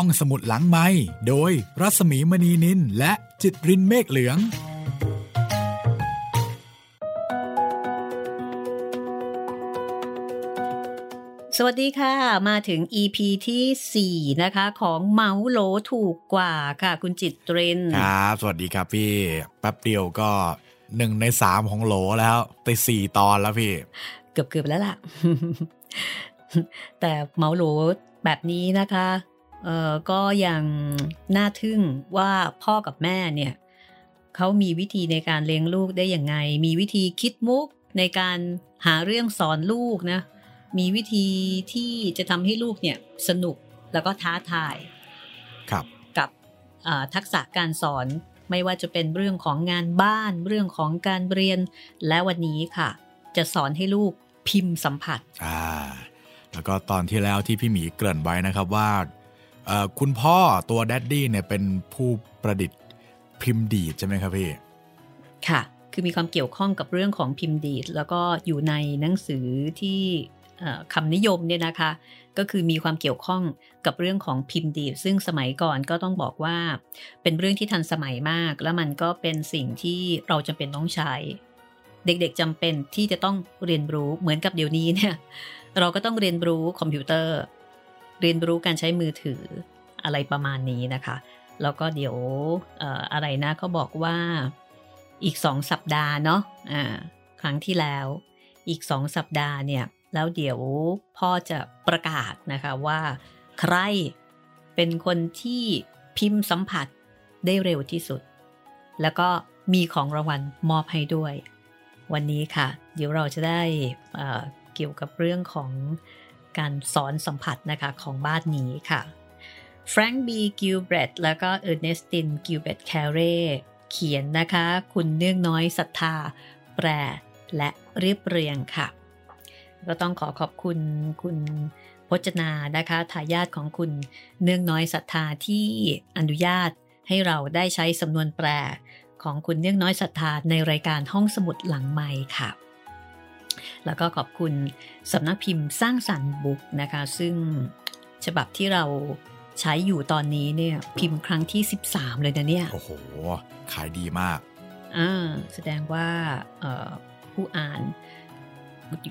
ห้องสมุดหลังไม้โดยรัสมีมณีนินและจิตรินเมฆเหลือง สวัสดีค่ะ มาถึง EP ที่ 4 นะคะ ของเมาส์โหลถูกกว่าค่ะ คุณจิตเทรนครับ สวัสดีครับพี่ แป๊บเดียวก็หนึ่งในสามของโหลแล้วไปสี่ตอนแล้วพี่ เกือบเกือบๆแล้วล่ะ แต่เมาส์โหลแบบนี้นะคะ เอ่อก็ยังน่าทึ่งว่าพ่อกับแม่เนี่ยเขามีวิธีในการเลี้ยงลูกได้อย่างไง มีวิธีคิดมุกในการหาเรื่องสอนลูกนะ มีวิธีที่จะทำให้ลูกเนี่ยสนุกแล้วก็ท้าทายครับกับอ่าทักษะการสอนไม่ว่าจะเป็นเรื่องของงานบ้าน เรื่องของการเรียน และวันนี้ค่ะ จะสอนให้ลูกพิมพ์สัมผัสอ่าแล้วก็ตอนที่แล้วที่พี่หมีเกริ่นไว้นะครับว่าเอ่อ คุณพ่อตัวแดดดี้เนี่ยเป็นผู้ประดิษฐ์พิมพ์ดีดใช่ไหมครับพี่ ค่ะ คือมีความเกี่ยวข้องกับเรื่องของพิมพ์ดีด แล้วก็อยู่ในหนังสือที่คำนิยมเนี่ยนะคะ ก็คือมีความเกี่ยวข้องกับเรื่องของพิมพ์ดีด ซึ่งสมัยก่อนก็ต้องบอกว่า เป็นเรื่องที่ทันสมัยมาก แล้วมันก็เป็นสิ่งที่เราจำเป็นต้องใช้ เด็กๆจำเป็นที่จะต้องเรียนรู้เหมือนกับเดี๋ยวนี้เนี่ยเราก็ต้องเรียนรู้คอมพิวเตอร์ เรียนรู้การใช้มือถืออะไรประมาณนี้นะคะ แล้วก็เดี๋ยวออะไรนะเขาบอกว่าอีกสองสัปดาห์เนาะอ่าครั้งที่แล้วอีกสองสัปดาห์เนี่ย แล้วเดี๋ยวพ่อจะประกาศนะคะว่า ใครเป็นคนที่พิมพ์สัมผัสได้เร็วที่สุด แล้วก็มีของรางวัลมอบให้ด้วย วันนี้ค่ะ เดี๋ยวเราจะได้เกี่ยวกับเรื่องของ การสอนสัมผัสนะคะของบ้านนี้ค่ะแฟรงค์บีกิลเบรธแล้วก็เออร์เนสตินกิลเบรธ แครี่เขียนนะคะ คุณเนื่องน้อยศรัทธา แปลและเรียบเรียงค่ะ ก็ต้องขอขอบคุณคุณพจนานะคะทายาทของคุณเนื่องน้อยศรัทธาที่อนุญาตให้เราได้ใช้สำนวนแปลของคุณเนื่องน้อยศรัทธาในรายการห้องสมุดหลังไม้ค่ะ แล้วก็ขอบคุณสำนักพิมพ์สร้างสรรค์บุ๊กนะคะ ซึ่งฉบับที่เราใช้อยู่ตอนนี้เนี่ยพิมพ์ครั้งที่ 13 เลยนะเนี่ย โอ้โห ขายดีมากอ่าแสดงว่าเอ่อผู้อ่าน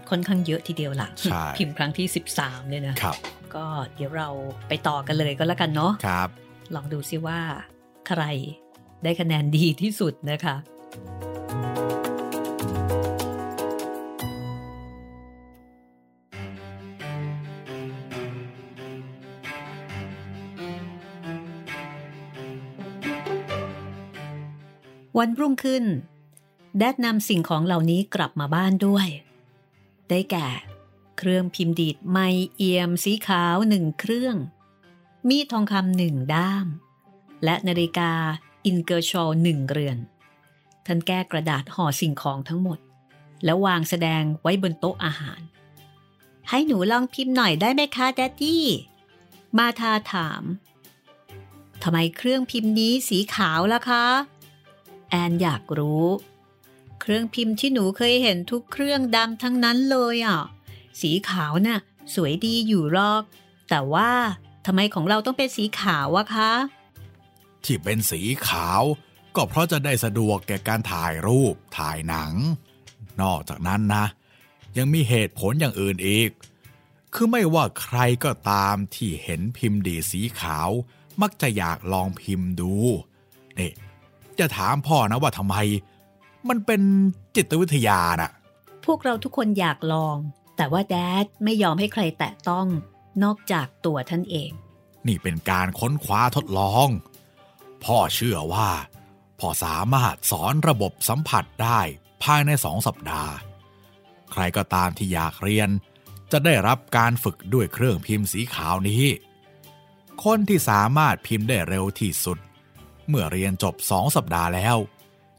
ค่อนข้างเยอะทีเดียวล่ะใช่พิมพ์ครั้งที่ 13 เลยนะครับ ก็เดี๋ยวเราไปต่อกันเลยก็แล้วกันเนาะครับ ลองดูซิว่าใครได้คะแนนดีที่สุดนะคะ วันรุ่งขึ้น Dad นำสิ่งของเหล่านี้กลับมาบ้านด้วย ได้แก่ เครื่องพิมพ์ดีดใหม่เอี่ยมสีขาวหนึ่งเครื่อง มีดทองคำหนึ่งด้าม และนาฬิกาอินเกอร์ซอลหนึ่งเรือน ท่านแก้กระดาษห่อสิ่งของทั้งหมด แล้ววางแสดงไว้บนโต๊ะอาหาร ให้หนูลองพิมพ์หน่อยได้ไหมคะ Daddy มาร์ธาถามทำไมเครื่องพิมพ์นี้สีขาวล่ะคะ อนอยากรู้ เครื่องพิมพ์ที่หนูเคยเห็นทุกเครื่องดำทั้งนั้นเลยอะ สีขาวน่ะ สวยดีอยู่หรอก แต่ว่าทำไมของเราต้องเป็นสีขาววะคะ ที่เป็นสีขาว ก็เพราะจะได้สะดวกแก่การถ่ายรูปถ่ายหนัง นอกจากนั้นนะ ยังมีเหตุผลอย่างอื่นอีก คือไม่ว่าใครก็ตามที่เห็นพิมพ์ดีสีขาว มักจะอยากลองพิมพ์ดูนี่ จะถามพ่อนะว่าทำไม มันเป็นจิตวิทยาน่ะ พวกเราทุกคนอยากลอง แต่ว่าแดดไม่ยอมให้ใครแตะต้องนอกจากตัวท่านเอง นี่เป็นการค้นคว้าทดลอง พ่อเชื่อว่า พ่อสามารถสอนระบบสัมผัสได้ภายในสองสัปดาห์ ใครก็ตามที่อยากเรียน จะได้รับการฝึกด้วยเครื่องพิมพ์สีขาวนี้ คนที่สามารถพิมพ์ได้เร็วที่สุด เมื่อเรียนจบสองสัปดาห์แล้ว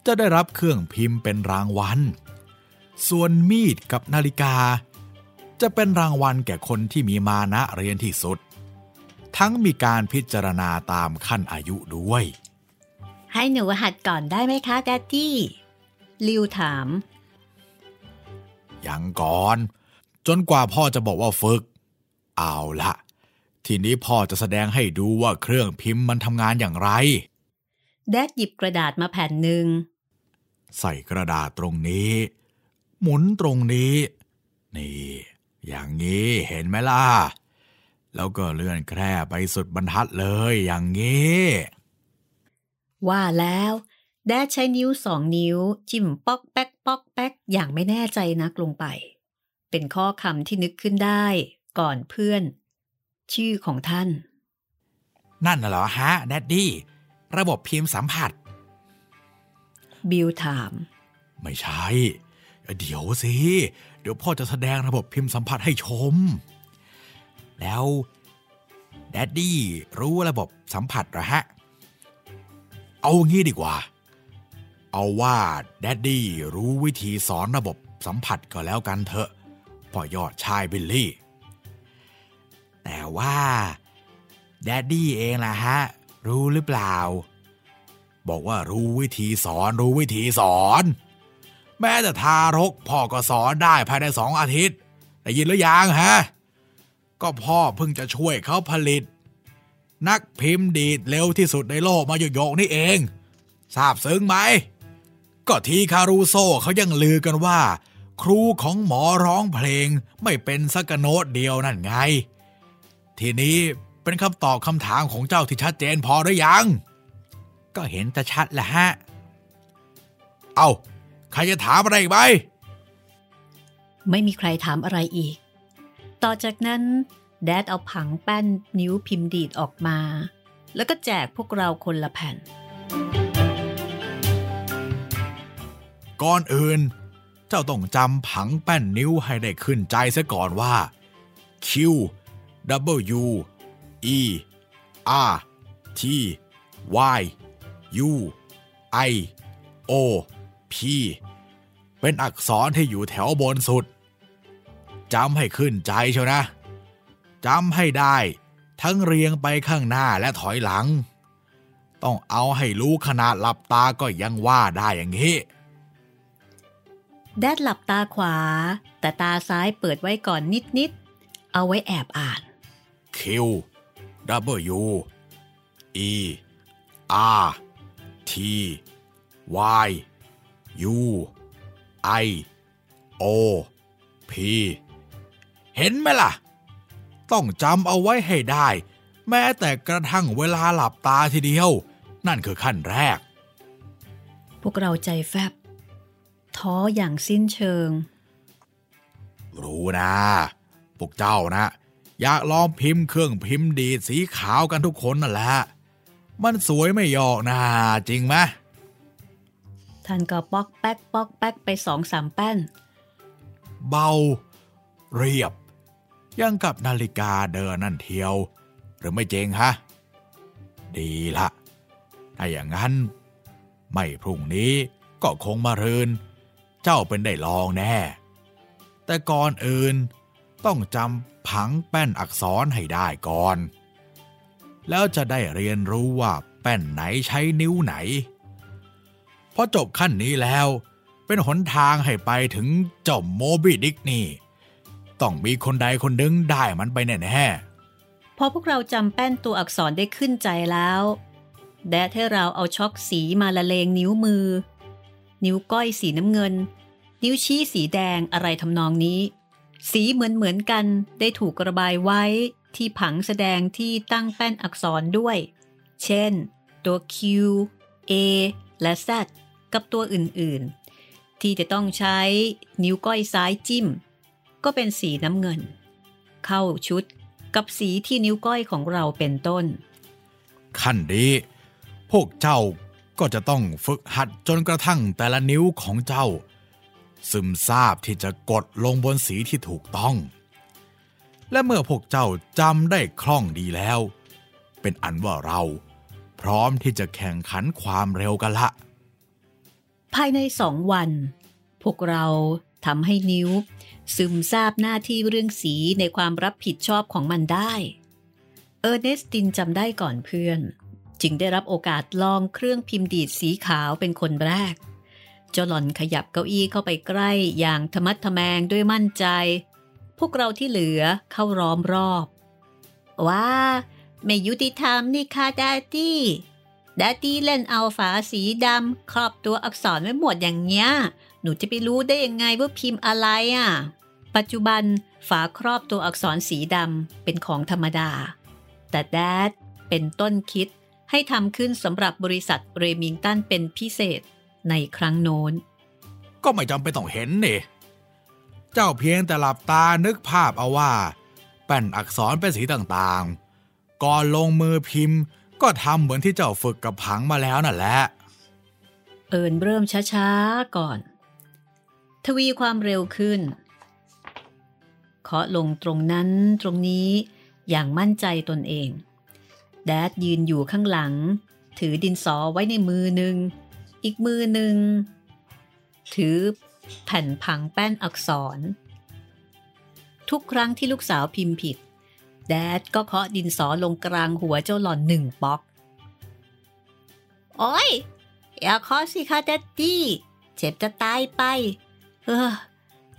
จะได้รับเครื่องพิมพ์เป็นรางวัล ส่วนมีดกับนาฬิกา จะเป็นรางวัลแก่คนที่มีมานะเรียนที่สุด ทั้งมีการพิจารณาตามขั้นอายุด้วย ให้หนูหัดก่อนได้ไหมคะแดดดี้ลิวถาม ยังก่อน จนกว่าพ่อจะบอกว่าฝึก เอาละทีนี้พ่อจะแสดงให้ดูว่าเครื่องพิมพ์มันทำงานอย่างไร แดดหยิบกระดาษมาแผ่นหนึ่ง ใส่กระดาษตรงนี้ หมุนตรงนี้ นี่ อย่างนี้เห็นไหมล่ะ แล้วก็เลื่อนแคร่ไปสุดบรรทัดเลยอย่างนี้ ว่าแล้วแดดใช้นิ้วสองนิ้ว จิ้มป๊อกแป๊กป๊อกแป๊กอย่างไม่แน่ใจนักลงไป เป็นข้อคำที่นึกขึ้นได้ก่อนเพื่อน ชื่อของท่าน นั่นน่ะเหรอฮะแดดดี้ ระบบพิมพ์สัมผัส บิลถาม ไม่ใช่ เดี๋ยวสิ เดี๋ยวพ่อจะแสดงระบบพิมพ์สัมผัสให้ชม แล้วแดดดี้รู้ระบบสัมผัสเหรอฮะ เอางี้ดีกว่า เอาว่าแดดดี้รู้วิธีสอนระบบสัมผัสก็แล้วกันเถอะพ่อยอดชายบิลลี่ แต่ว่าแดดดี้เองล่ะฮะ รู้หรือเปล่า บอกว่ารู้วิธีสอนรู้วิธีสอน แม้แต่ทารกพ่อก็สอนได้ภายในสองอาทิตย์ได้ยินหรือยังฮะ ก็พ่อเพิ่งจะช่วยเขาผลิต นักพิมพ์ดีดเร็วที่สุดในโลกมาโยกๆนี่เอง ทราบซึ้งไหม ก็ทีคารูโซเขายังลือกันว่า ครูของหมอร้องเพลงไม่เป็นสักโนตเดียวนั่นไง ทีนี้ เป็นคำตอบคำถามของเจ้าที่ชัดเจนพอหรือยัง ก็เห็นจะชัดแหละฮะ เอา ใครจะถามอะไรอีกไหม ไม่มีใครถามอะไรอีก ต่อจากนั้น แดดเอาผังแป้นนิ้วพิมพ์ดีดออกมา แล้วก็แจกพวกเราคนละแผ่น ก่อนอื่น เจ้าต้องจำผังแป้นนิ้วให้ได้ขึ้นใจซะก่อนว่า Q W E R T Y U I O P เป็นอักษรที่อยู่แถวบนสุดจำให้ขึ้นใจเชียวนะจำให้ได้ทั้งเรียงไปข้างหน้าและถอยหลัง ต้องเอาให้รู้ขนาดหลับตาก็ยังว่าได้อย่างนี้แดดหลับตาขวา แต่ตาซ้ายเปิดไว้ก่อนนิด ๆ เอาไว้แอบอ่าน Q W E R T Y U I O P เห็นไหมล่ะ ต้องจำเอาไว้ให้ได้ แม้แต่กระทั่งเวลาหลับตาทีเดียว นั่นคือขั้นแรก พวกเราใจแฟบ ท้ออย่างสิ้นเชิง รู้นะพวกเจ้านะ อยากลองพิมพ์เครื่องพิมพ์ดีดสีขาวกันทุกคนนั่นแหละ มันสวยไม่ยอกนะจริงไหมท่านก็ป๊อกแป๊กป๊อกแป๊กไปสองสามแป้น เบา เรียบ ยังกับนาฬิกาเดินนั่นเทียว หรือไม่เจงฮะ ดีละถ้าอย่างนั้น ไม่พรุ่งนี้ก็คงมารืน เจ้าเป็นได้ลองแน่ แต่ก่อนอื่น ต้องจำผังแป้นอักษรให้ได้ก่อน แล้วจะได้เรียนรู้ว่าแป้นไหนใช้นิ้วไหน พอจบขั้นนี้แล้ว เป็นหนทางให้ไปถึงเจ้าโมบิดิกนี่ ต้องมีคนใดคนหนึ่งได้มันไปแน่ๆพอพวกเราจำแป้นตัวอักษรได้ขึ้นใจแล้วแดดให้เราเอาช็อกสีมาละเลงนิ้วมือ นิ้วก้อยสีน้ำเงิน นิ้วชี้สีแดงอะไรทำนองนี้ สีเหมือนเหมือนๆกันได้ถูกระบายไว้ที่ผังแสดงที่ตั้งแป้นอักษรด้วย เช่น ตัว Q A และ Z กับตัวอื่นๆ ที่จะต้องใช้นิ้วก้อยซ้ายจิ้ม ก็เป็นสีน้ำเงิน เข้าชุดกับสีที่นิ้วก้อยของเราเป็นต้น ขั้นนี้พวกเจ้าก็จะต้องฝึกหัดจนกระทั่งแต่ละนิ้วของเจ้า ซึมซาบที่จะกดลงบนสีที่ถูกต้อง และเมื่อพวกเจ้าจำได้คล่องดีแล้ว เป็นอันว่าเราพร้อมที่จะแข่งขันความเร็วกันละ ภายในสองวัน พวกเราทำให้นิ้ว ซึมซาบหน้าที่เรื่องสีในความรับผิดชอบของมันได้ เออร์เนสตินจำได้ก่อนเพื่อน จึงได้รับโอกาสลองเครื่องพิมพ์ดีดสีขาวเป็นคนแรก จ้าหล่อนขยับเก้าอี้เข้าไปใกล้อย่างธรรมัดทะแมงด้วยมั่นใจ พวกเราที่เหลือเข้าร้อมรอบ ว้า ไม่ยุติธรรมนี่ค่ะดดดี้ดดดี้เล่นเอาฝาสีดำครอบตัวอักษรไว้หมดอย่างเงี้ย หนูจะไปรู้ได้ยังไงว่าพิมพ์อะไรอะ ปัจจุบันฝาครอบตัวอักษรสีดำเป็นของธรรมดา แต่แดดเป็นต้นคิดให้ทำขึ้นสำหรับบริษัทเรมิงตันเป็นพิเศษ ในครั้งโน้น ก็ไม่จำเป็นต้องเห็นนี่เจ้าเพียงแต่หลับตานึกภาพเอาว่า แป้นอักษรเป็นสีต่างๆ ก่อนลงมือพิมพ์ก็ทำเหมือนที่เจ้าฝึกกับผังมาแล้วนั่นแหละ เอิญเริ่มช้าๆก่อน ทวีความเร็วขึ้นเคาะลงตรงนั้นตรงนี้อย่างมั่นใจตนเอง แดดยืนอยู่ข้างหลัง ถือดินสอไว้ในมือหนึ่ง อีกมือหนึ่ง ถือแผ่นผังแป้นอักษร ทุกครั้งที่ลูกสาวพิมพ์ผิด แดดก็เคาะดินสอลงกลางหัวเจ้าหล่อนหนึ่งป๊อก โอ้ย อย่าเคาะสิคะแดดดี้ เจ็บจะตายไป เออ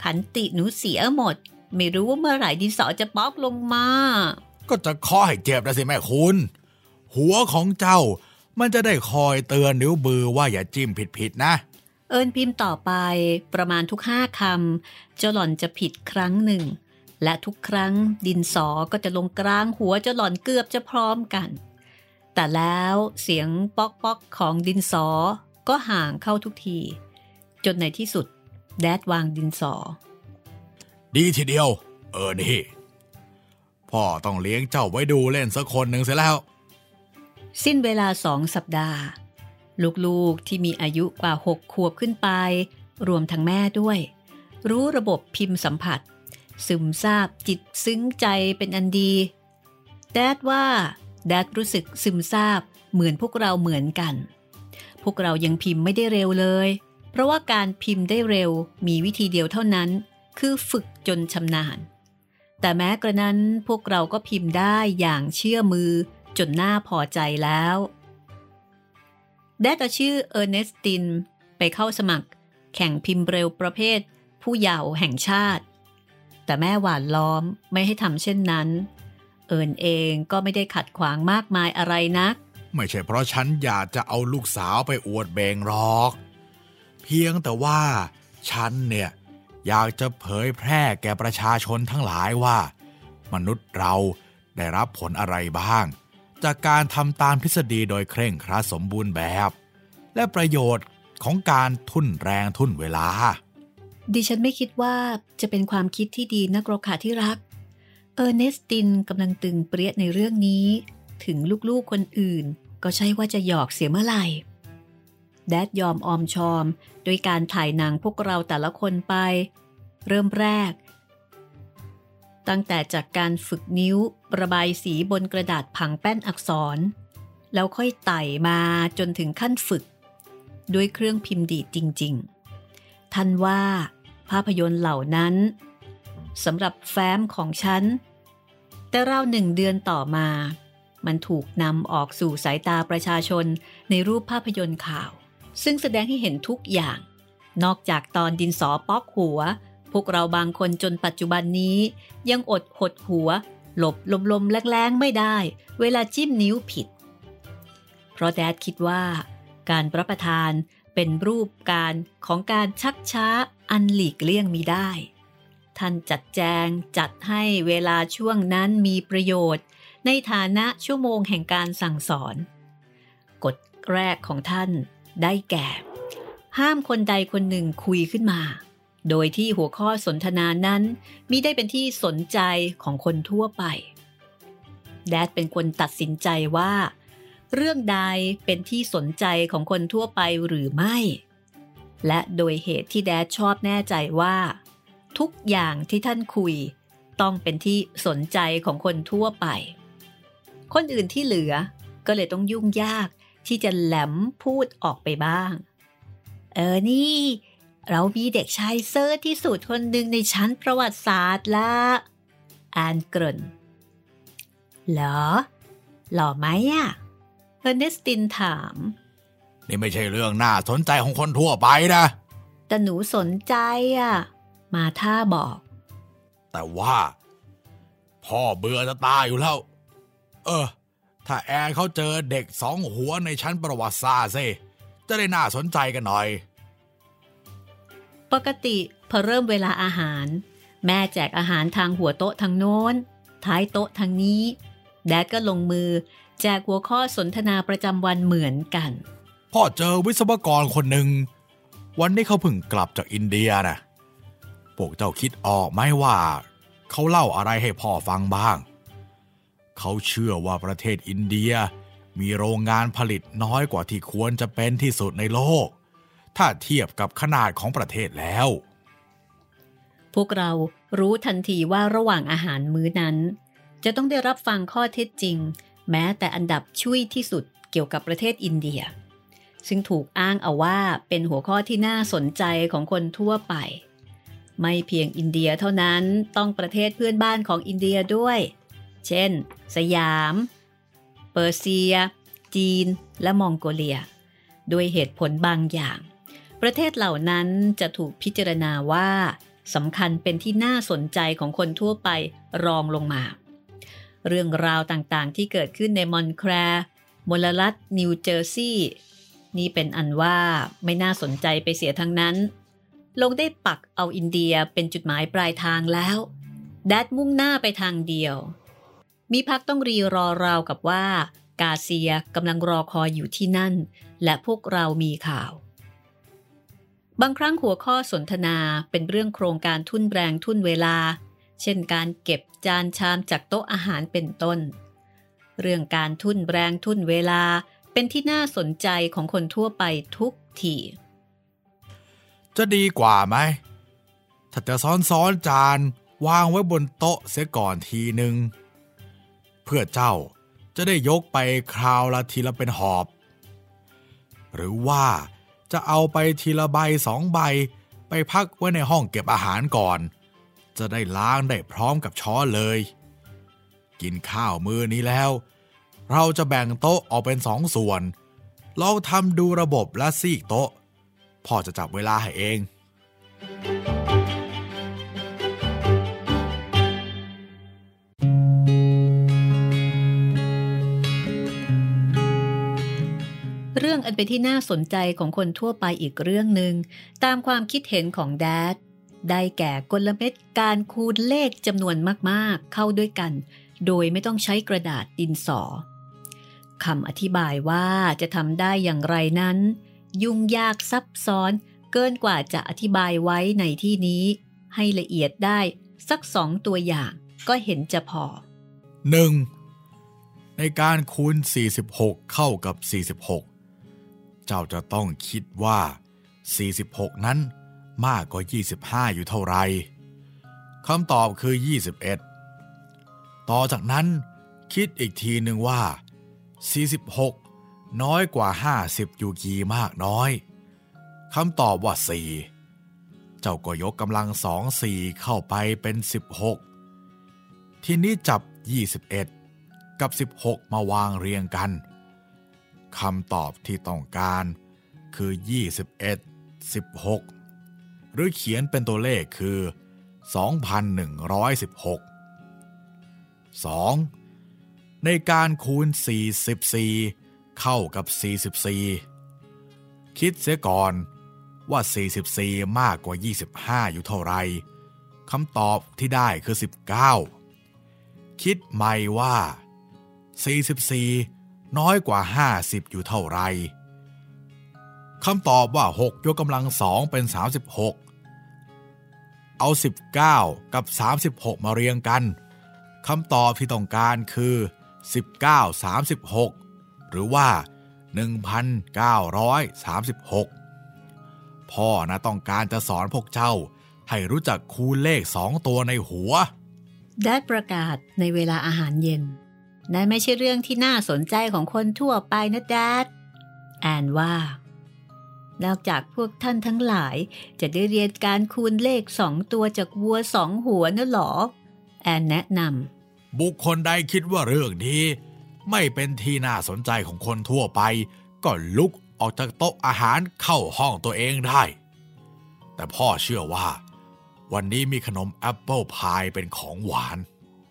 ขันติหนูเสียหมด ไม่รู้ว่าเมื่อไหร่ดินสอจะป๊อกลงมา ก็จะข้อให้เจ็บนะสิแม่คุณ หัวของเจ้า มันจะได้คอยเตือนนิ้วบือว่าอย่าจิ้มผิดๆนะ เอิญพิมพ์ต่อไปประมาณทุกห้าคำเจ้าหล่อนจะผิดครั้งหนึ่ง และทุกครั้งดินสอก็จะลงกลางหัวเจ้าหล่อนเกือบจะพร้อมกัน แต่แล้วเสียงป๊อกป๊อกของดินสอก็ห่างเข้าทุกที จนในที่สุด แดดวางดินสอ ดีทีเดียว เออนี่พ่อต้องเลี้ยงเจ้าไว้ดูเล่นสักคนหนึ่งเสียแล้ว สิ้นเวลาสองสัปดาห์ ลูกๆที่มีอายุกว่าหกขวบขึ้นไป รวมทั้งแม่ด้วย รู้ระบบพิมพ์สัมผัส ซึมซาบจิตซึ้งใจเป็นอันดี แดดว่า แดดรู้สึกซึมซาบเหมือนพวกเราเหมือนกัน พวกเรายังพิมพ์ไม่ได้เร็วเลย เพราะว่าการพิมพ์ได้เร็วมีวิธีเดียวเท่านั้น คือฝึกจนชำนาญแต่แม้กระนั้นพวกเราก็พิมพ์ได้อย่างเชื่อมือ จนน่าพอใจแล้วแดดเอชื่อเออร์เนสตินไปเข้าสมัคร แข่งพิมพ์เร็วประเภท ผู้เยาว์แห่งชาติ แต่แม่หวานล้อมไม่ให้ทำเช่นนั้น เอิญเองก็ไม่ได้ขัดขวางมากมายอะไรนัก ไม่ใช่เพราะฉันอยากจะเอาลูกสาวไปอวดเบงหรอก เพียงแต่ว่าฉันเนี่ยอยากจะเผยแพร่แก่ประชาชนทั้งหลายว่า มนุษย์เราได้รับผลอะไรบ้าง จากการทำตามทฤษฎีโดยเคร่งครัดสมบูรณ์แบบ และประโยชน์ของการทุ่นแรงทุ่นเวลา ดิฉันไม่คิดว่าจะเป็นความคิดที่ดีนักหรอกค่ะที่รัก เออร์เนสตินกำลังตึงเปรี้ยในเรื่องนี้ ถึงลูกๆคนอื่น ก็ใช่ว่าจะหยอกเสียเมื่อไหร่แดดยอมออมชอม โดยการถ่ายหนังพวกเราแต่ละคนไป เริ่มแรก ตั้งแต่จากการฝึกนิ้วระบายสีบนกระดาษผังแป้นอักษร แล้วค่อยไต่มาจนถึงขั้นฝึก ด้วยเครื่องพิมพ์ดีดจริง ๆ ท่านว่าภาพยนตร์เหล่านั้นสำหรับแฟ้มของฉัน แต่ราวหนึ่งเดือนต่อมา มันถูกนำออกสู่สายตาประชาชนในรูปภาพยนตร์ข่าว ซึ่งแสดงให้เห็นทุกอย่าง นอกจากตอนดินสอป๊อกหัว พวกเราบางคนจนปัจจุบันนี้ยังอดหดหัว หลบลมๆแรงๆไม่ได้ เวลาจิ้มนิ้วผิด เพราะแดดคิดว่า การรับประทานเป็นรูปการของการชักช้าอันหลีกเลี่ยงมีได้ ท่านจัดแจงจัดให้เวลาช่วงนั้นมีประโยชน์ ในฐานะชั่วโมงแห่งการสั่งสอน กฎแรกของท่านได้แก่ ห้ามคนใดคนหนึ่งคุยขึ้นมา โดยที่หัวข้อสนทนานั้นมิได้เป็นที่สนใจของคนทั่วไป แดดเป็นคนตัดสินใจว่า เรื่องใดเป็นที่สนใจของคนทั่วไปหรือไม่ และโดยเหตุที่แดดชอบแน่ใจว่า ทุกอย่างที่ท่านคุย ต้องเป็นที่สนใจของคนทั่วไป คนอื่นที่เหลือก็เลยต้องยุ่งยากที่จะแหลมพูดออกไปบ้าง เออนี่ เรามีเด็กชายเซอร์ที่สุดคนหนึ่งในชั้นประวัติศาสตร์ละอานเกรนเหรอ หล่อไหมอะเออร์เนสตินถาม นี่ไม่ใช่เรื่องน่าสนใจของคนทั่วไปนะ แต่หนูสนใจอะมาท่าบอก แต่ว่า พ่อเบื่อจะตายอยู่แล้ว เออ ถ้าแอนเขาเจอเด็กสองหัวในชั้นประวัติศาสตร์สิจะได้น่าสนใจกันหน่อย ปกติพอเริ่มเวลาอาหาร แม่แจกอาหารทางหัวโต๊ะทางโน้น ท้ายโต๊ะทางนี้ แดดก็ลงมือ แจกหัวข้อสนทนาประจำวันเหมือนกัน พ่อเจอวิศวกรคนหนึ่ง วันนี้เขาเพิ่งกลับจากอินเดียนะพวกเจ้าคิดออกไหมว่า เขาเล่าอะไรให้พ่อฟังบ้าง เขาเชื่อว่าประเทศอินเดียมีโรงงานผลิตน้อยกว่าที่ควรจะเป็นที่สุดในโลก ถ้าเทียบกับขนาดของประเทศแล้ว พวกเรารู้ทันทีว่าระหว่างอาหารมื้อนั้น จะต้องได้รับฟังข้อเท็จจริง แม้แต่อันดับช่วยที่สุดเกี่ยวกับประเทศอินเดีย ซึ่งถูกอ้างเอาว่าเป็นหัวข้อที่น่าสนใจของคนทั่วไป ไม่เพียงอินเดียเท่านั้นต้องประเทศเพื่อนบ้านของอินเดียด้วย เช่น สยาม เปอร์เซีย จีน และมองโกเลีย ด้วยเหตุผลบางอย่าง ประเทศเหล่านั้นจะถูกพิจารณาว่าสำคัญเป็นที่น่าสนใจของคนทั่วไปรองลงมา เรื่องราวต่างๆ ที่เกิดขึ้นในมอนแคลร์ มลรัฐนิวเจอร์ซีย์นี่เป็นอันว่าไม่น่าสนใจไปเสียทั้งนั้น ลงได้ปักเอาอินเดียเป็นจุดหมายปลายทางแล้ว Dad มุ่งหน้าไปทางเดียว มิพักต้องรีรอราวกับว่า กาเซียกำลังรอคอยอยู่ที่นั่น และพวกเรามีข่าว บางครั้งหัวข้อสนทนาเป็นเรื่องโครงการทุ่นแรงทุ่นเวลา เช่นการเก็บจานชามจากโต๊ะอาหารเป็นต้น เรื่องการทุ่นแรงทุ่นเวลาเป็นที่น่าสนใจของคนทั่วไปทุกทีจะดีกว่าไหม ถ้าจะซ้อนซ้อนจานวางไว้บนโต๊ะเสียก่อนทีหนึ่งเพื่อเจ้าจะได้ยกไปคราวละทีละเป็นหอบ หรือว่า จะเอาไปทีละใบสองใบ ไปพักไว้ในห้องเก็บอาหารก่อน จะได้ล้างได้พร้อมกับช้อนเลย กินข้าวมือนี้แล้ว เราจะแบ่งโต๊ะออกเป็นสองส่วนลองทำดูระบบและซีกโต๊ะพ่อจะจับเวลาให้เอง เรื่องอันเป็นที่น่าสนใจของคนทั่วไปอีกเรื่องหนึ่งตามความคิดเห็นของแดดได้แก่กลเม็ดการคูณเลขจำนวนมากๆ เข้าด้วยกัน โดยไม่ต้องใช้กระดาษดินสอคำอธิบายว่าจะทำได้อย่างไรนั้น ยุ่งยากซับซ้อนเกินกว่าจะอธิบายไว้ในที่นี้ ให้ละเอียดได้สักสองตัวอย่างก็เห็นจะพอ 1. ในการคูณ 46 เข้ากับ 46 เจ้าจะต้องคิดว่า 46 นั้นมากกว่า 25 อยู่เท่าไรคำตอบคือ 21 ต่อจากนั้นคิดอีกทีหนึ่งว่า 46 น้อยกว่า 50 อยู่กี่มากน้อยคำตอบว่า 4 เจ้าก็ยกกำลังสองสี่เข้าไปเป็น 16 ทีนี้จับ 21 กับ 16 มาวางเรียงกัน คำตอบที่ต้องการ คือ 21 16 หรือเขียนเป็นตัวเลขคือ 2,116 2. ในการคูณ 44 เข้ากับ 44 คิดเสียก่อนว่า 44 มากกว่า 25 อยู่เท่าไรคำตอบที่ได้คือ 19 คิดใหม่ว่า 44 น้อยกว่า 50 อยู่เท่าไรคำตอบว่า 6 ยกกำลังสองเป็น 36 เอา 19 กับ 36 มาเรียงกันคำตอบที่ต้องการคือ 19 36 หรือว่า 1,936 พ่อนะต้องการจะสอนพวกเจ้า ให้รู้จักคูณเลขสองตัวในหัวแดดประกาศในเวลาอาหารเย็น นั่นไม่ใช่เรื่องที่น่าสนใจของคนทั่วไปนะแดดแอนว่า นอกจากพวกท่านทั้งหลาย จะได้เรียนการคูณเลขสองตัวจากวัวสองหัวนะหรอ แอนแนะนบุคคลใดคิดว่าเรื่องนี้ ไม่เป็นที่น่าสนใจของคนทั่วไป ก็ลุกออกจากโต๊ะอาหารเข้าห้องตัวเองได้ แต่พ่อเชื่อว่า วันนี้มีขนมแอปเปิลพายเป็นของหวาน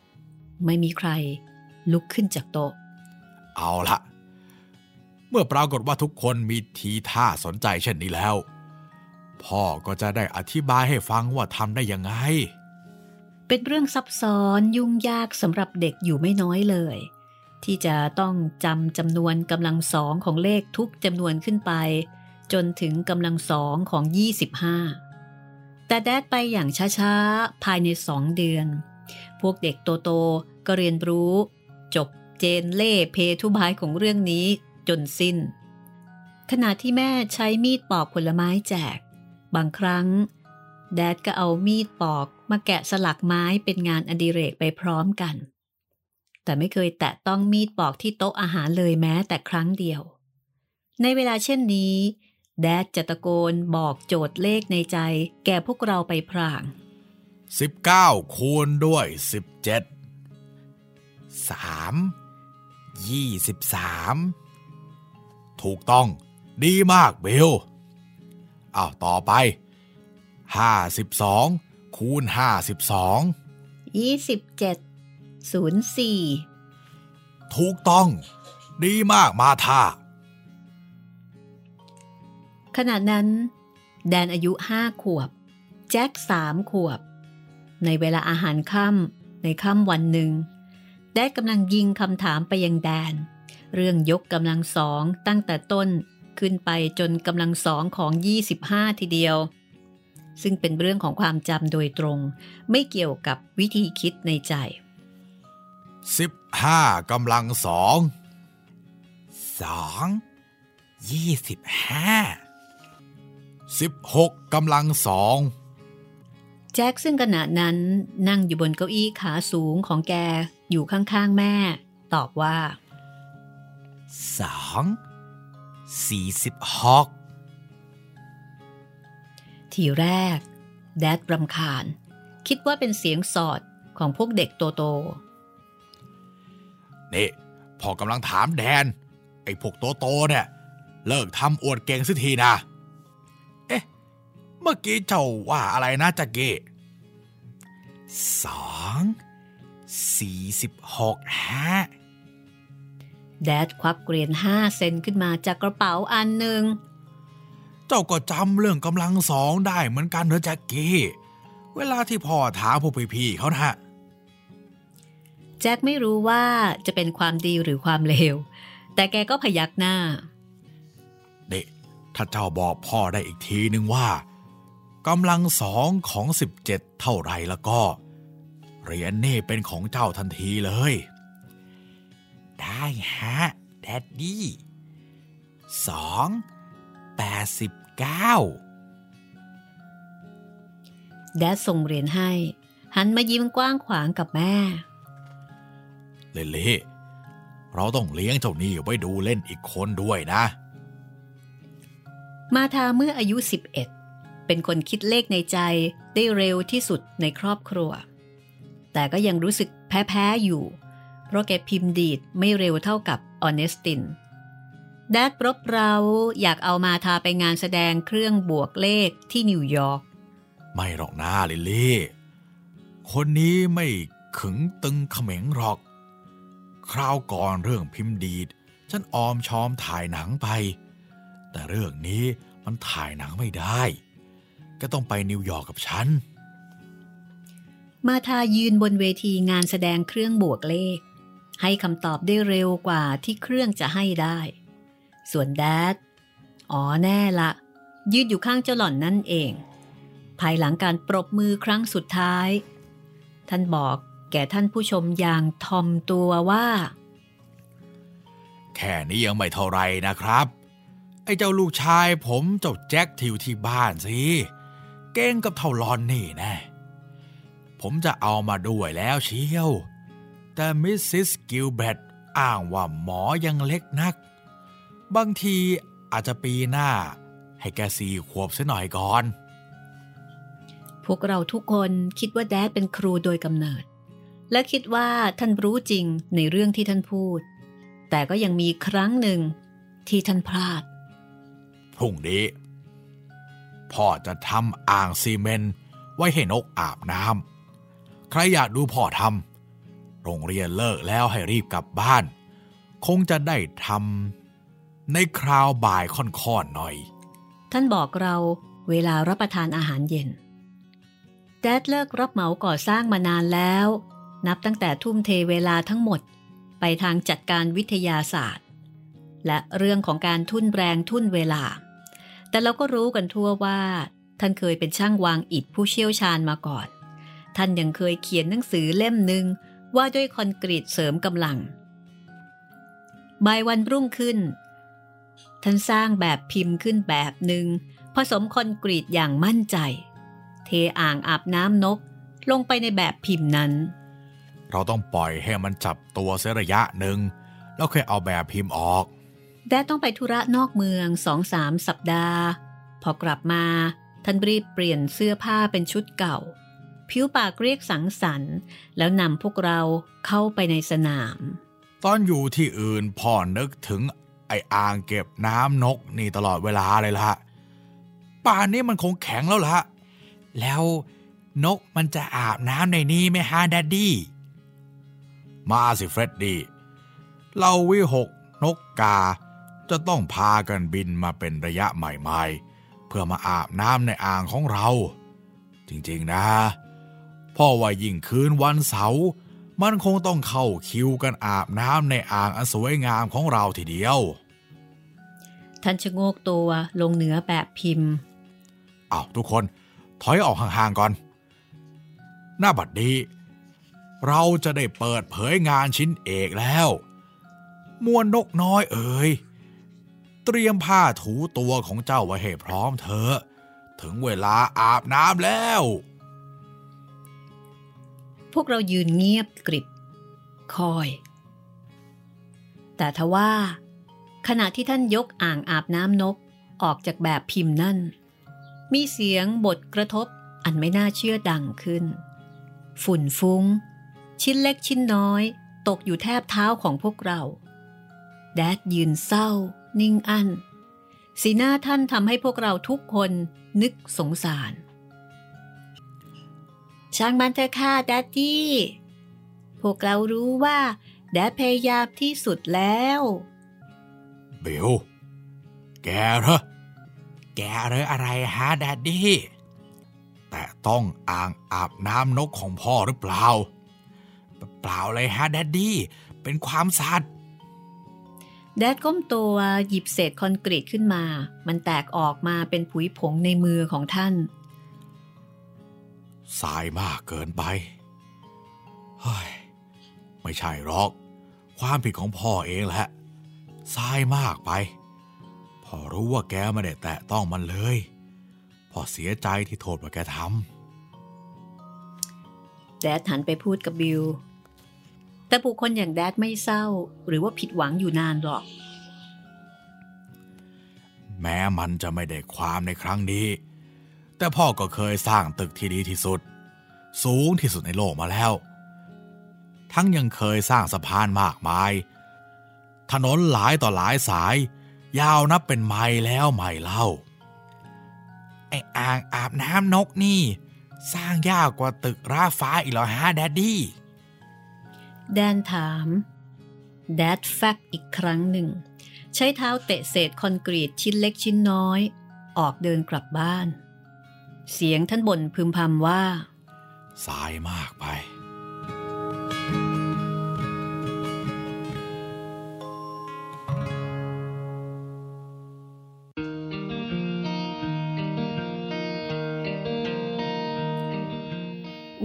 ำไม่มีใคร ลุกขึ้นจากโต๊ะ เอาละเมื่อปรากฏว่าทุกคนมีทีท่าสนใจเช่นนี้แล้ว พ่อก็จะได้อธิบายให้ฟังว่าทำได้ยังไง เป็นเรื่องซับซ้อนยุ่งยากสำหรับเด็กอยู่ไม่น้อยเลย ที่จะต้องจำจำนวนกำลังสองของเลขทุกจำนวนขึ้นไป จนถึงกำลังสองของ 25 แต่แดดไปอย่างช้าๆ ภายในสองเดือน พวกเด็กโตๆก็เรียนรู้ จบเจนเล่เพทุบายของเรื่องนี้จนสิ้น ขณะที่แม่ใช้มีดปอกผลไม้แจก บางครั้ง แดดก็เอามีดปอกมาแกะสลักไม้เป็นงานอดิเรกไปพร้อมกัน แต่ไม่เคยแตะต้องมีดปอกที่โต๊ะอาหารเลยแม้แต่ครั้งเดียว ในเวลาเช่นนี้ แดดจะตะโกนบอกโจทย์เลขในใจ แก่พวกเราไปพราง 19 คูณด้วย 17 3 23 ถูกต้องดีมากเบลอ้าวต่อไป 52 คูณ 52 27 04 ถูกต้อง ดีมากมาธาขณะนั้น แดนอายุห้าขวบ แจ็คสามขวบ ในเวลาอาหารค่ำในค่ำวันหนึ่ง แดดกำลังยิงคำถามไปยังแดน เรื่องยกกำลังสองตั้งแต่ต้นขึ้นไปจนกำลังสองของ 25 ทีเดียว ซึ่งเป็นเรื่องของความจำโดยตรง ไม่เกี่ยวกับวิธีคิดในใจ 15กำลังสองสองยี่สิบห้าสิบหกกำลังสอง แจ็คซึ่งขณะนั้นนั่งอยู่บนเก้าอี้ขาสูงของแกอยู่ข้างๆแม่ ตอบว่าสองสี่สิบหกทีแรก แดดรำคาญ คิดว่าเป็นเสียงสอดของพวกเด็กโตโตนี่พอกำลังถามแดน ไอ้พวกโตโตๆเนี่ย เลิกทำอวดเก่งสักทีนะเอ๊ะเมื่อกี้เจ้าว่าอะไรนะจักเก้สองสี่สิบหกฮะแดดควักเกรียนห้าเซนขึ้นมาจากกระเป๋าอันหนึ่ง เจ้าก็จำเรื่องกำลังสองได้เหมือนกันเหรอแจ็กกี้ เวลาที่พ่อถามพวกพี่ๆเขานะแจ็คไม่รู้ว่าจะเป็นความดีหรือความเลว แต่แกก็พยักหน้า เด็ถ้าเจ้าบอกพ่อได้อีกทีนึงว่า กำลังสองของ 17 เท่าไรแล้วก็เหรียญนี่เป็นของเจ้าทันทีเลย ได้ฮะแดดดี้สองแปดสิบเก้าแดดส่งเหรียญให้ หันมายิ้มกว้างขวางกับแม่ เลเล่เราต้องเลี้ยงเจ้านี่ไว้ดูเล่นอีกคนด้วยนะ มาทาเมื่ออายุ 11 เป็นคนคิดเลขในใจได้เร็วที่สุดในครอบครัว แต่ก็ยังรู้สึกแพ้ๆอยู่ เพราะแกพิมพ์ดีดไม่เร็วเท่ากับออเนสตินแดดรบเราอยากเอามาทาไปงานแสดงเครื่องบวกเลขที่นิวยอร์ก ไม่หรอกนะลิลลี่ คนนี้ไม่ขึงตึงเขม็งหรอก คราวก่อนเรื่องพิมพ์ดีด ฉันออมชอมถ่ายหนังไป แต่เรื่องนี้มันถ่ายหนังไม่ได้ ก็ต้องไปนิวยอร์กกับฉัน มาทายืนบนเวทีงานแสดงเครื่องบวกเลข ให้คำตอบได้เร็วกว่าที่เครื่องจะให้ได้ ส่วนแดด อ๋อแน่ละ ยืดอยู่ข้างเจ้าหล่อนนั่นเอง ภายหลังการปรบมือครั้งสุดท้าย ท่านบอกแก่ท่านผู้ชมอย่างถ่อมตัวว่า แค่นี้ยังไม่เท่าไรนะครับไอ้เจ้าลูกชายผมเจ้าแจ็คที่อยู่ที่บ้านสิ เก่งกว่าเจ้าลอนนี่แน่ผมจะเอามาด้วยแล้วเชียว แต่มิสซิสกิลเบรตอ้างว่าหมอยังเล็กนัก บางทีอาจจะปีหน้า ให้แกสี่ขวบซะหน่อยก่อน พวกเราทุกคนคิดว่าแดดเป็นครูโดยกำเนิด และคิดว่าท่านรู้จริงในเรื่องที่ท่านพูด แต่ก็ยังมีครั้งหนึ่งที่ท่านพลาดพรุ่งนี้ พ่อจะทำอ่างซีเมนต์ไว้ให้นกอาบน้ำ ใครอยากดูพ่อทำ โรงเรียนเลิกแล้วให้รีบกลับบ้าน คงจะได้ทำในคราวบ่ายค่อนๆหน่อย ท่านบอกเราเวลารับประทานอาหารเย็น แดดเลิกรับเหมาก่อสร้างมานานแล้ว นับตั้งแต่ทุ่มเทเวลาทั้งหมดไปทางจัดการวิทยาศาสตร์ และเรื่องของการทุ่นแรงทุ่นเวลา แต่เราก็รู้กันทั่วว่า ท่านเคยเป็นช่างวางอิฐผู้เชี่ยวชาญมาก่อน ท่านยังเคยเขียนหนังสือเล่มหนึ่งว่าด้วยคอนกรีตเสริมกำลังบ่ายวันรุ่งขึ้น ท่านสร้างแบบพิมพ์ขึ้นแบบหนึ่งผสมคอนกรีตอย่างมั่นใจ เทอ่างอาบน้ำนกลงไปในแบบพิมพ์นั้น เราต้องปล่อยให้มันจับตัวเสระยะหนึ่งแล้วค่อยเอาแบบพิมพ์ออก แดดต้องไปธุระนอกเมืองสองสามสัปดาห์ พอกลับมา ท่านรีบเปลี่ยนเสื้อผ้าเป็นชุดเก่า ผิวปากเรียกสังสรรค์ แล้วนำพวกเราเข้าไปในสนาม ตอนอยู่ที่อื่นพ่อนึกถึงไอ้อ่างเก็บน้ำนกนี่ตลอดเวลาเลยละป่านนี้มันคงแข็งแล้วละแล้วนกมันจะอาบน้ำในนี้ไหมฮะแดดดี้ มาสิเฟรดดี้ เราวิหกนกกา จะต้องพากันบินมาเป็นระยะใหม่ๆ เพื่อมาอาบน้ำในอ่างของเรา จริงๆนะ พ่อว่ายิ่งคืนวันเสาร์มันคงต้องเข้าคิวกันอาบน้ำในอ่างอันสวยงามของเราทีเดียว ท่านชะโงกตัวลงเหนือแบบพิมพ์อ้าวทุกคนถอยออกห่างๆก่อน หน้าบัดนี้ เราจะได้เปิดเผยงานชิ้นเอกแล้ว มวนนกน้อยเอ๋ย เตรียมผ้าถูตัวของเจ้าไว้ให้พร้อมเถอะถึงเวลาอาบน้ำแล้ว พวกเรายืนเงียบกริบ คอย แต่ทว่า ขณะที่ท่านยกอ่างอาบน้ำนกออกจากแบบพิมพ์นั่น มีเสียงบทกระทบอันไม่น่าเชื่อดังขึ้น ฝุ่นฟุง้ง ชิ้นเล็กชิ้นน้อย ตกอยู่แทบเท้าของพวกเรา แดดยืนเศร้า นิ่งอั้น สีหน้าท่านทำให้พวกเราทุกคนนึกสงสาร ช่างมันเถอะค่ะ Daddy พวกเรารู้ว่า Dad พยายามที่สุดแล้ว บิล แกเหรอ แกเหรออะไรฮะ Daddy แตะต้องอ่างอาบน้ำนกของพ่อหรือเปล่า เปล่าเลยฮะ Daddy เป็นความสัตย์ แดดก้มตัวหยิบเศษคอนกรีตขึ้นมา มันแตกออกมาเป็นผุยผงในมือของท่านสายมากเกินไปเฮ้ยไม่ใช่หรอก ความผิดของพ่อเองแหละสายมากไปพอรู้ว่าแกไม่ได้แตะต้องมันเลยพอเสียใจที่โทษว่าแกทแดดหันไปพูดกับบิล แต่บุคคลอย่างแดดไม่เศร้า หรือว่าผิดหวังอยู่นานหรอก แม้มันจะไม่ได้ความในครั้งนี้ แต่พ่อก็เคยสร้างตึกที่ดีที่สุด สูงที่สุดในโลกมาแล้ว ทั้งยังเคยสร้างสะพานมากมาย ถนนหลายต่อหลายสาย ยาวนับเป็นไมล์แล้วไมล์เล่าไออ่างอาบน้ำนกนี่ สร้างยากกว่าตึกราฟ้าอีกเหรอฮะแดดดี้ แดนถามแดดแฟกอีกครั้งหนึ่ง ใช้เท้าเตะเศษคอนกรีตชิ้นเล็กชิ้นน้อย ออกเดินกลับบ้าน เสียงท่านบ่นพึมพำว่า สายมากไป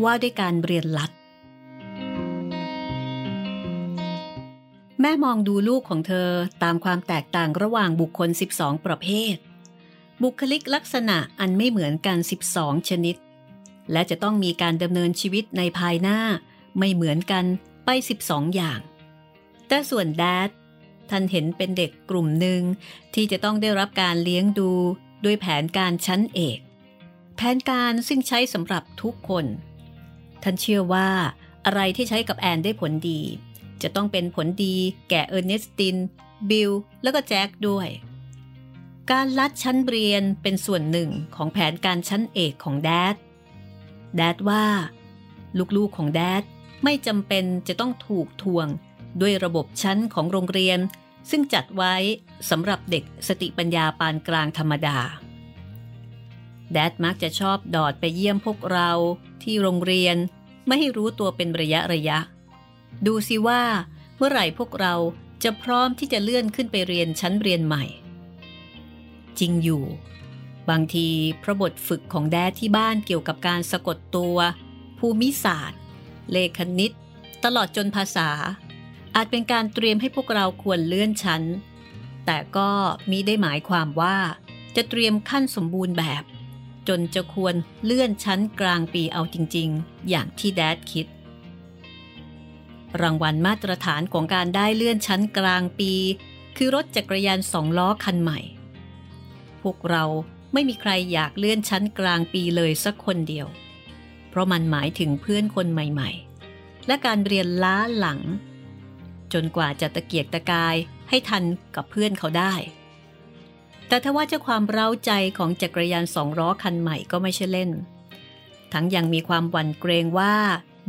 ว่าด้วยการเรียนรัด ม่มองดูลูกของเธอตามความแตกต่างระหว่างบุคคล 12 ประเภท บุคลิกลักษณะอันไม่เหมือนกัน 12 ชนิด และจะต้องมีการดำเนินชีวิตในภายหน้าไม่เหมือนกันไป 12 อย่าง แต่ส่วนแดดท่านเห็นเป็นเด็กกลุ่มหนึ่งที่จะต้องได้รับการเลี้ยงดูด้วยแผนการชั้นเอก แผนการซึ่งใช้สำหรับทุกคน ท่านเชื่อว่าอะไรที่ใช้กับแอนได้ผลดี จะต้องเป็นผลดีแก่เออร์เนสติน บิล แล้วก็แจ็คด้วย การลัดชั้นเรียนเป็นส่วนหนึ่งของแผนการชั้นเอกของแดด แดดว่า ลูกๆของแดดไม่จำเป็นจะต้องถูกทวงด้วยระบบชั้นของโรงเรียน ซึ่งจัดไว้สำหรับเด็กสติปัญญาปานกลางธรรมดา แดดมักจะชอบดอดไปเยี่ยมพวกเราที่โรงเรียนไม่ให้รู้ตัวเป็นระยะระยะ ดูสิว่าเมื่อไหร่พวกเราจะพร้อมที่จะเลื่อนขึ้นไปเรียนชั้นเรียนใหม่ จริงอยู่ บางทีพระบทฝึกของแดดที่บ้านเกี่ยวกับการสะกดตัว ภูมิศาสตร์ เลขนิต ตลอดจนภาษา อาจเป็นการเตรียมให้พวกเราควรเลื่อนชั้น แต่ก็มิได้หมายความว่า จะเตรียมขั้นสมบูรณ์แบบ จนจะควรเลื่อนชั้นกลางปีเอาจริง ๆ อย่างที่แดดคิด รางวัลมาตรฐานของการได้เลื่อนชั้นกลางปี คือรถจักรยานสองล้อคันใหม่ พวกเราไม่มีใครอยากเลื่อนชั้นกลางปีเลยสักคนเดียว เพราะมันหมายถึงเพื่อนคนใหม่ ๆ และการเรียนล้าหลัง จนกว่าจะตะเกียกตะกายให้ทันกับเพื่อนเขาได้ แต่ถ้าว่าเจ้าความเร้าใจของจักรยานสองล้อคันใหม่ก็ไม่ใช่เล่น ทั้งยังมีความหวั่นเกรงว่า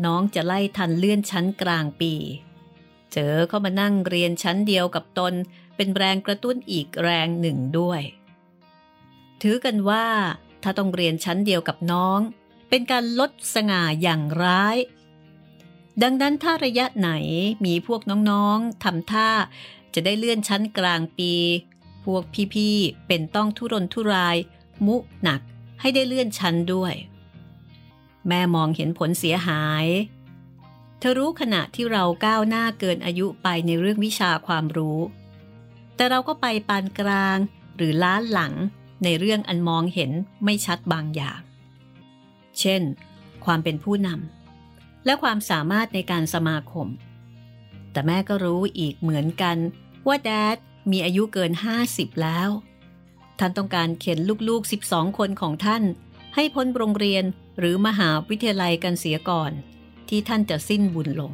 น้องจะไล่ทันเลื่อนชั้นกลางปี เจอเข้ามานั่งเรียนชั้นเดียวกับตน เป็นแรงกระตุ้นอีกแรงหนึ่งด้วย ถือกันว่า ถ้าต้องเรียนชั้นเดียวกับน้อง เป็นการลดสง่าอย่างร้าย ดังนั้นถ้าระยะไหนมีพวกน้องๆทำท่า จะได้เลื่อนชั้นกลางปี พวกพี่ๆเป็นต้องทุรนทุราย มุหนักให้ได้เลื่อนชั้นด้วย แม่มองเห็นผลเสียหาย เธอรู้ขณะที่เราก้าวหน้าเกินอายุไปในเรื่องวิชาความรู้ แต่เราก็ไปปานกลางหรือล้านหลังในเรื่องอันมองเห็นไม่ชัดบางอย่าง เช่น ความเป็นผู้นำและความสามารถในการสมาคม แต่แม่ก็รู้อีกเหมือนกันว่าแดดมีอายุเกิน 50 แล้ว ท่านต้องการเข็นลูกๆ 12 คนของท่าน ให้พ้นโรงเรียน หรือมหาวิทยาลัยกันเสียก่อนที่ท่านจะสิ้นบุญลง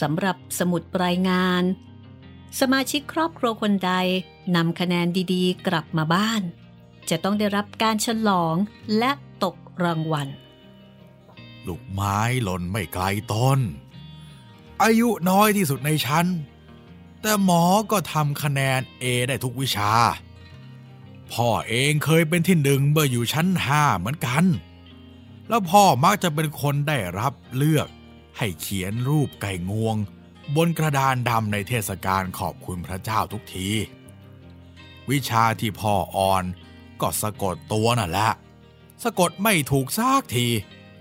สำหรับสมุดรายงาน สมาชิกครอบครัวคนใดนำคะแนนดีๆ กลับมาบ้าน จะต้องได้รับการฉลองและตกรางวัล ลูกไม้หล่นไม่ไกลต้น อายุน้อยที่สุดในชั้น แต่หมอก็ทำคะแนน A ได้ทุกวิชา พ่อเองเคยเป็นที่หนึ่งเมื่ออยู่ชั้นห้าเหมือนกัน แล้วพ่อมักจะเป็นคนได้รับเลือก ให้เขียนรูปไก่งวง บนกระดานดำในเทศกาลขอบคุณพระเจ้าทุกที วิชาที่พ่ออ่อนก็สะกดตัวนั่นแหละ สะกดไม่ถูกซากที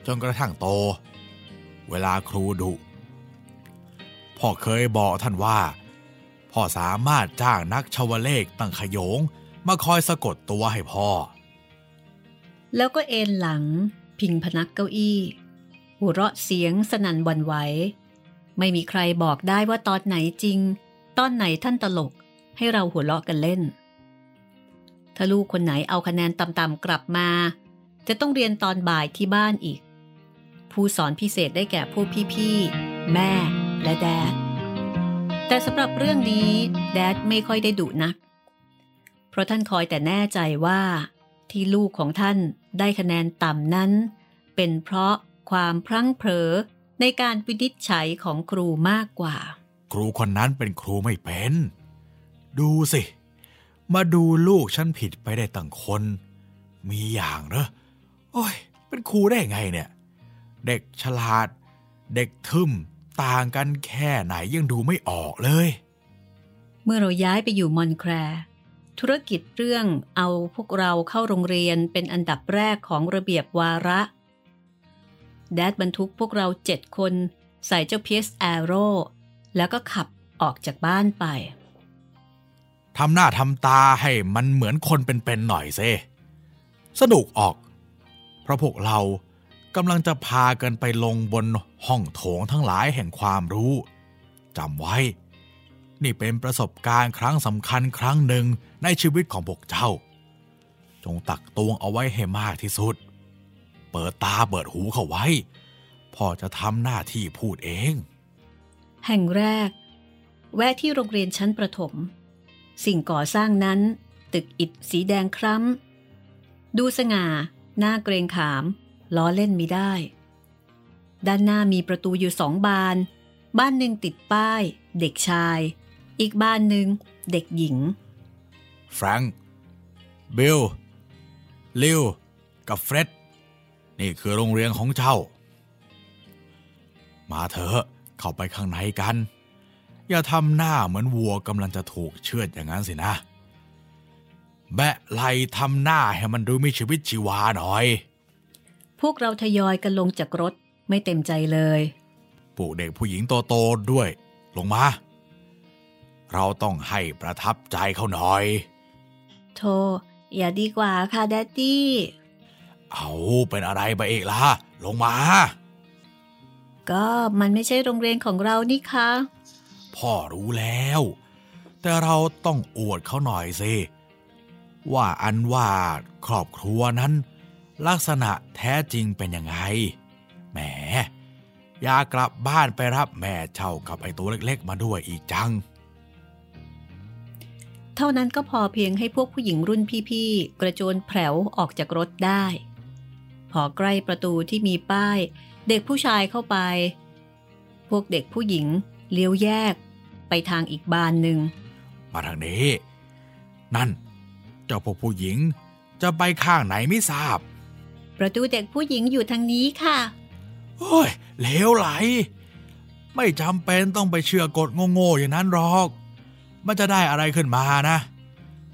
จนกระทั่งโต เวลาครูดุ พ่อเคยบอกท่านว่า พ่อสามารถจ้างนักชาวเลขตั้งขยง มาคอยสะกดตัวให้พ่อ แล้วก็เอนหลัง พิงพนักเก้าอี้ หัวเราะเสียงสนั่นวันไหว ไม่มีใครบอกได้ว่าตอนไหนจริง ตอนไหนท่านตลก ให้เราหัวเราะกันเล่น ถ้าลูกคนไหนเอาคะแนนต่ำๆกลับมา จะต้องเรียนตอนบ่ายที่บ้านอีก ผู้สอนพิเศษได้แก่ผู้พี่ๆ แม่และแดดแต่สำหรับเรื่องนี้แดดไม่ค่อยได้ดุนัก เพราะท่านคอยแต่แน่ใจว่าที่ลูกของท่านได้คะแนนต่ำนั้น เป็นเพราะความพลั้งเผลอในการวินิจฉัยของครูมากกว่า ครูคนนั้นเป็นครูไม่เป็น ดูสิ มาดูลูกฉันผิดไปได้ตั้งคน มีอย่างเหรอโอ้ย เป็นครูได้ไงเนี่ย เด็กฉลาด เด็กทึมต่างกันแค่ไหนยังดูไม่ออกเลย เมื่อเราย้ายไปอยู่มอนแคร ธุรกิจเรื่องเอาพวกเราเข้าโรงเรียนเป็นอันดับแรกของระเบียบวาระแดดบรรทุกพวกเราเจ็ดคนใส่เจ้าเพียสแอโร่แล้วก็ขับออกจากบ้านไป ทำหน้าทำตาให้มันเหมือนคนเป็นๆหน่อยเซสนุกออก เพราะพวกเรากำลังจะพากันไปลงบนห้องโถงทั้งหลายแห่งความรู้จำไว้ นี่เป็นประสบการณ์ครั้งสำคัญครั้งหนึ่งในชีวิตของพวกเจ้า จงตักตวงเอาไว้ให้มากที่สุด เปิดตาเปิดหูเข้าไว้ พ่อจะทำหน้าที่พูดเอง แห่งแรก แวะที่โรงเรียนชั้นประถม สิ่งก่อสร้างนั้น ตึกอิฐสีแดงคล้ำดูสง่า หน้าเกรงขาม ล้อเล่นมิได้ ด้านหน้ามีประตูอยู่สองบาน บ้านหนึ่งติดป้าย เด็กชาย อีกบ้านหนึ่งเด็กหญิง แฟรงค์บิลลิวกับเฟร็ดนี่คือโรงเรียนของเจ้า มาเถอะเข้าไปข้างในกัน อย่าทำหน้าเหมือนวัวกำลังจะถูกเชือดอย่างนั้นสินะ แบะไหลทำหน้าให้มันดูมีชีวิตชีวาหน่อย พวกเราทยอยกันลงจากรถไม่เต็มใจเลยปลูกเด็กผู้หญิงโตๆด้วย ลงมา เราต้องให้ประทับใจเขาหน่อย โธ่อย่าดีกว่าค่ะแดดดี้ เอาเป็นอะไรไปเอกล่ะ ลงมา ก็มันไม่ใช่โรงเรียนของเรานี่คะพ่อรู้แล้ว แต่เราต้องอวดเขาหน่อยสิ ว่าอันว่าครอบครัวนั้น ลักษณะแท้จริงเป็นยังไง แหม อยากกลับบ้านไปรับแม่เช่ากับไอ้ตัวเล็กๆมาด้วยอีกจังเท่านั้นก็พอเพียงให้พวกผู้หญิงรุ่นพี่ๆ กระโจนแผลวออกจากรถได้ พอใกล้ประตูที่มีป้าย เด็กผู้ชายเข้าไป พวกเด็กผู้หญิงเลี้ยวแยก ไปทางอีกบานหนึ่ง มาทางนี้ นั่น เจ้าพวกผู้หญิงจะไปข้างไหนไม่ทราบ ประตูเด็กผู้หญิงอยู่ทางนี้ค่ะ โอ้ยเลวไหล ไม่จำเป็นต้องไปเชื่อกฎโง่ๆอย่างนั้นหรอก มันจะได้อะไรขึ้นมานะ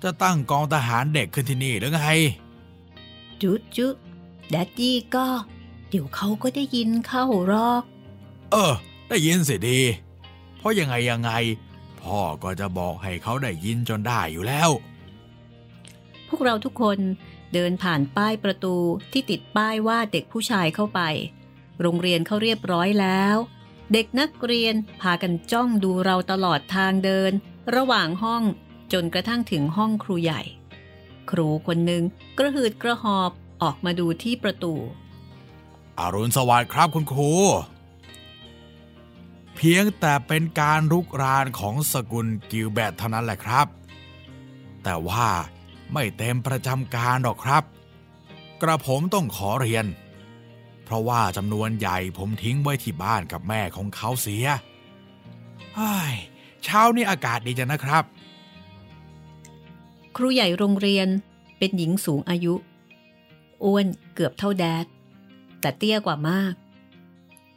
จะตั้งกองทหารเด็กขึ้นที่นี่หรือไง จุ๊จุ๊แดดดี้ก็ เดี๋ยวเขาก็ได้ยินเข้าหรอกเออ ได้ยินสิดี เพราะยังไงยังไง พ่อก็จะบอกให้เขาได้ยินจนได้อยู่แล้ว พวกเราทุกคนเดินผ่านป้ายประตูที่ติดป้ายว่าเด็กผู้ชายเข้าไป โรงเรียนเขาเรียบร้อยแล้ว เด็กนักเรียนพากันจ้องดูเราตลอดทางเดิน ระหว่างห้องจนกระทั่งถึงห้องครูใหญ่ ครูคนหนึ่งกระหืดกระหอบออกมาดูที่ประตู อรุณสวัสดิ์ครับคุณครู เพียงแต่เป็นการรุกรานของสกุลกิลแบตเท่านั้นแหละครับ แต่ว่าไม่เต็มประจำการหรอกครับ กระผมต้องขอเรียน เพราะว่าจำนวนใหญ่ผมทิ้งไว้ที่บ้านกับแม่ของเขาเสียไอ้ย เช้านี้อากาศดีจังนะครับ ครูใหญ่โรงเรียนเป็นหญิงสูงอายุ อ้วนเกือบเท่าแดด แต่เตี้ยกว่ามาก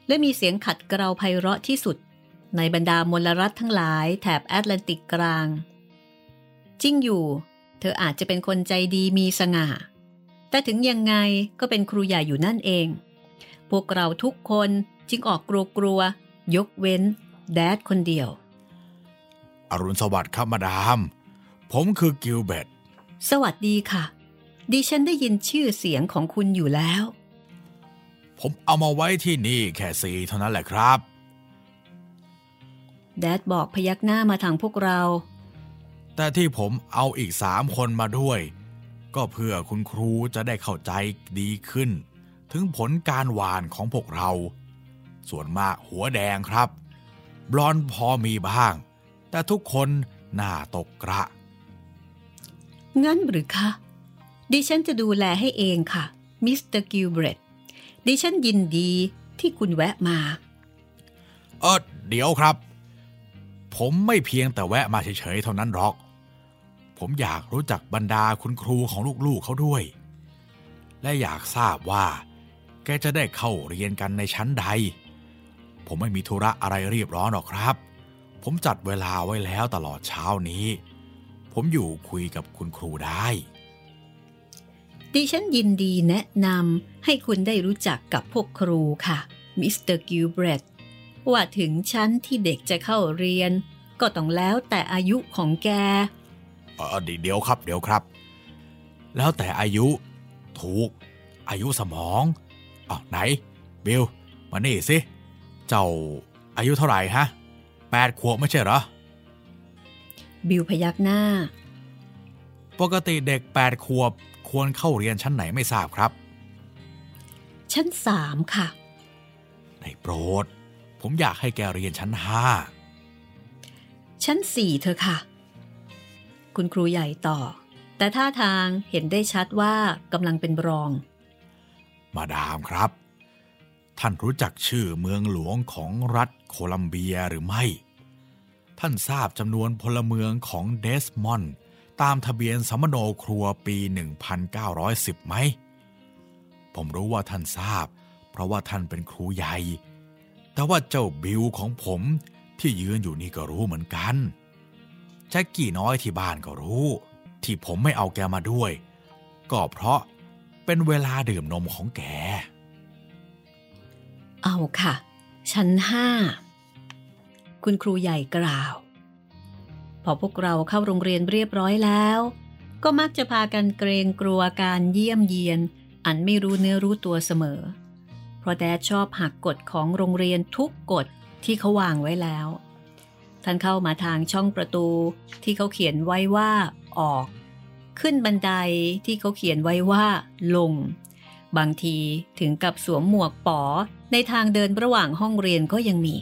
และมีเสียงขัดเกลาไพเราะที่สุด ในบรรดามลรัฐทั้งหลายแถบแอตแลนติกกลาง จริงอยู่ เธออาจจะเป็นคนใจดีมีสง่า แต่ถึงยังไงก็เป็นครูใหญ่อยู่นั่นเอง พวกเราทุกคนจึงออกกลัวๆยกเว้น แดดคนเดียว อรุณสวัสดิ์ครับมาดาม ผมคือกิลเบตสวัสดีค่ะ ดิฉันได้ยินชื่อเสียงของคุณอยู่แล้ว ผมเอามาไว้ที่นี่แค่สี่เท่านั้นแหละครับ แดดบอกพยักหน้ามาทางพวกเรา แต่ที่ผมเอาอีกสามคนมาด้วย ก็เพื่อคุณครูจะได้เข้าใจดีขึ้น ถึงผลการหว่านของพวกเรา ส่วนมากหัวแดงครับ บลอนด์พอมีบ้าง แต่ทุกคนหน้าตกกระ งั้นหรือคะ ดิฉันจะดูแลให้เองค่ะ มิสเตอร์กิลเบรตดิฉันยินดีที่คุณแวะมา เออเดี๋ยวครับ ผมไม่เพียงแต่แวะมาเฉยๆเท่านั้นหรอก ผมอยากรู้จักบรรดาคุณครูของลูกๆเขาด้วย และอยากทราบว่า แกจะได้เข้าเรียนกันในชั้นใด ผมไม่มีธุระอะไรเรียบร้อนหรอกครับ ผมจัดเวลาไว้แล้วตลอดเช้านี้ ผมอยู่คุยกับคุณครูได้ ดิฉันยินดีแนะนทำให้คุณได้รู้จักกับพวกครูค่ะ มิสเตอร์กิลเบรตว่าถึงชั้นที่เด็กจะเข้าเรียน ก็ต้องแล้วแต่อายุของแกเออเดี๋ยวครับ เดี๋ยวครับ แล้วแต่อายุ ถูก อายุสมองอ้าวไหน บิล มานี่สิ เจ้าอายุเท่าไหร่ฮะ แปดขวบไม่ใช่เหรอ บิลพยักหน้า ปกติเด็กแปดขวบควรเข้าเรียนชั้นไหนไม่ทราบครับ ชั้นสามค่ะ ในโปรด ผมอยากให้แกเรียนชั้นห้าชั้นสี่เธอะค่ะ คุณครูใหญ่ต่อ แต่ท่าทางเห็นได้ชัดว่ากำลังเป็นรอง มาดามครับ ท่านรู้จักชื่อเมืองหลวงของรัฐ โคลัมเบียหรือไม่ ท่านทราบจำนวนพลเมืองของเดสมอนด์ตามทะเบียนสมโนครัวปี 1910 ไหม ผมรู้ว่าท่านทราบ เพราะว่าท่านเป็นครูใหญ่ แต่ว่าเจ้าบิลของผมที่ยืนอยู่นี่ก็รู้เหมือนกันแจ็คกี้น้อยที่บ้านก็รู้ ที่ผมไม่เอาแกมาด้วย ก็เพราะเป็นเวลาดื่มนมของแก เอาค่ะ ชั้นห้าคุณครูใหญ่กล่าว พอพวกเราเข้าโรงเรียนเรียบร้อยแล้ว ก็มักจะพากันเกรงกลัวการเยี่ยมเยียน อันไม่รู้เนื้อรู้ตัวเสมอ เพราะแดดชอบหักกฎของโรงเรียนทุกกฎที่เขาวางไว้แล้ว ท่านเข้ามาทางช่องประตูที่เขาเขียนไว้ว่าออก ขึ้นบันไดที่เขาเขียนไว้ว่าลง บางทีถึงกับสวมหมวกป๋อในทางเดินระหว่างห้องเรียนก็ยังมี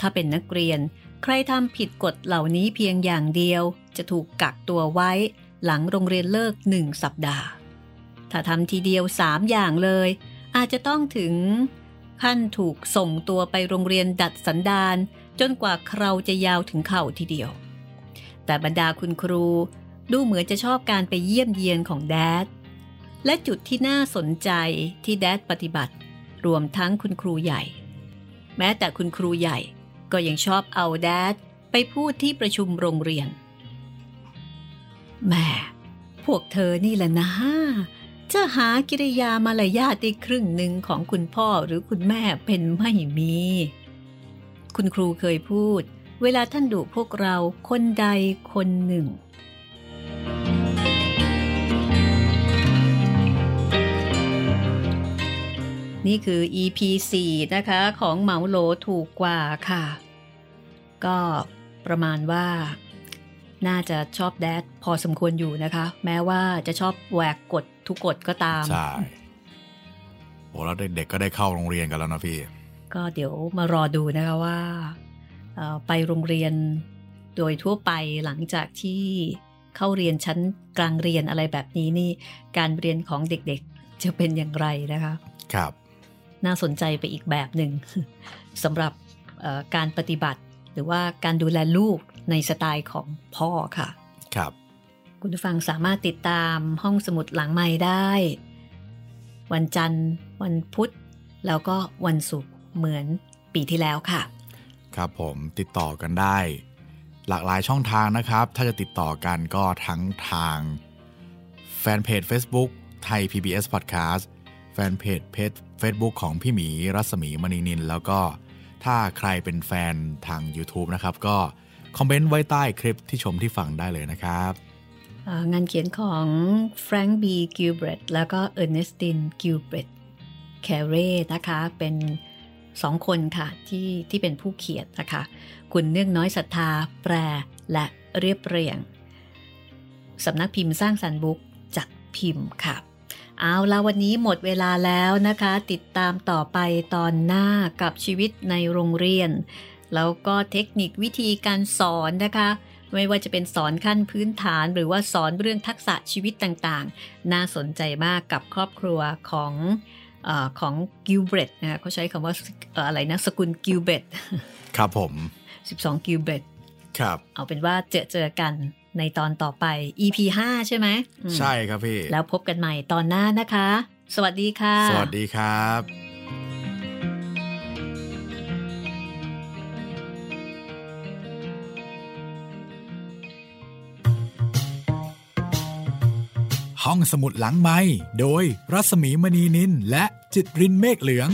ถ้าเป็นนักเรียนใครทำผิดกฎเหล่านี้เพียงอย่างเดียว จะถูกกักตัวไว้หลังโรงเรียนเลิกหนึ่งสัปดาห์ ถ้าทำทีเดียวสามอย่างเลย อาจจะต้องถึงขั้นถูกส่งตัวไปโรงเรียนดัดสันดานจนกว่าเคราจะยาวถึงเข่าทีเดียว แต่บรรดาคุณครูดูเหมือนจะชอบการไปเยี่ยมเยียนของแดด และจุดที่น่าสนใจที่แดดปฏิบัติ รวมทั้งคุณครูใหญ่ แม้แต่คุณครูใหญ่ก็ยังชอบเอาแดดไปพูดที่ประชุมโรงเรียนแม่พวกเธอนี่แหละนะจะหากิริยามารยาทได้ครึ่งหนึ่งของคุณพ่อหรือคุณแม่เป็นไม่มี คุณครูเคยพูด เวลาท่านดุพวกเราคนใดคนหนึ่ง นี่คือ EP 4นะคะของเหมาโหลถูกกว่าค่ะ ก็ประมาณว่า น่าจะชอบแดดพอสมควรอยู่นะคะ แม้ว่าจะชอบแหวกกฎทุกกฎก็ตาม ใช่โอ้แล้วเด็กๆก็ได้เข้าโรงเรียนกันแล้วนะพี่ ก็เดี๋ยวมารอดูนะคะว่าเอ่อไปโรงเรียนโดยทั่วไปหลังจากที่เข้าเรียนชั้นกลางเรียนอะไรแบบนี้นี่ การเรียนของเด็กๆจะเป็นอย่างไรนะคะ ครับ น่าสนใจไปอีกแบบหนึ่งสำหรับเอ่อการปฏิบัติ หรือว่าการดูแลลูกในสไตล์ของพ่อค่ะ ครับ คุณผู้ฟังสามารถติดตามห้องสมุดหลังใหม่ได้ วันจันทร์ วันพุธ แล้วก็วันศุกร์เหมือนปีที่แล้วค่ะ ครับผมติดต่อกันได้ หลากหลายช่องทางนะครับ ถ้าจะติดต่อกันก็ทั้งทางแฟนเพจ Facebook ไทย PBS Podcast แฟนเพจเพจ Facebook ของพี่หมีรัศมีมณีนิน แล้วก็ถ้าใครเป็นแฟนทาง YouTube นะครับ ก็คอมเมนต์ไว้ใต้คลิปที่ชมที่ฟังได้เลยนะครับงานเขียนของแฟรงค์บีกิลเบรตแล้วก็เออร์เนสตินกิลเบรตแคเร่นะคะเป็นสองคนค่ะที่ที่เป็นผู้เขียนนะคะคุณเนื่องน้อยศรัทธาแปลและเรียบเรียงสำนักพิมพ์สร้างสรรค์บุ๊กจัดพิมพ์ค่ะ เอาละวันนี้หมดเวลาแล้วนะคะ ติดตามต่อไปตอนหน้ากับชีวิตในโรงเรียน แล้วก็เทคนิควิธีการสอนนะคะ ไม่ว่าจะเป็นสอนขั้นพื้นฐาน หรือว่าสอนเรื่องทักษะชีวิตต่างๆ น่าสนใจมากกับครอบครัวของเออของกิลเบรตนะคะเขาใช้คำว่าเอ่ออะไรนะสกุลกิลเบรตครับผม 12 กิลเบรตครับ เอาเป็นว่าเจอเจอกัน ในตอนต่อไป EP 5 ใช่ไหมอืมใช่ครับพี่ แล้วพบกันใหม่ตอนหน้านะคะ สวัสดีค่ะ สวัสดีครับห้องสมุดหลังไม้โดยรัสมีมณีนินและจิตรินเมฆเหลือง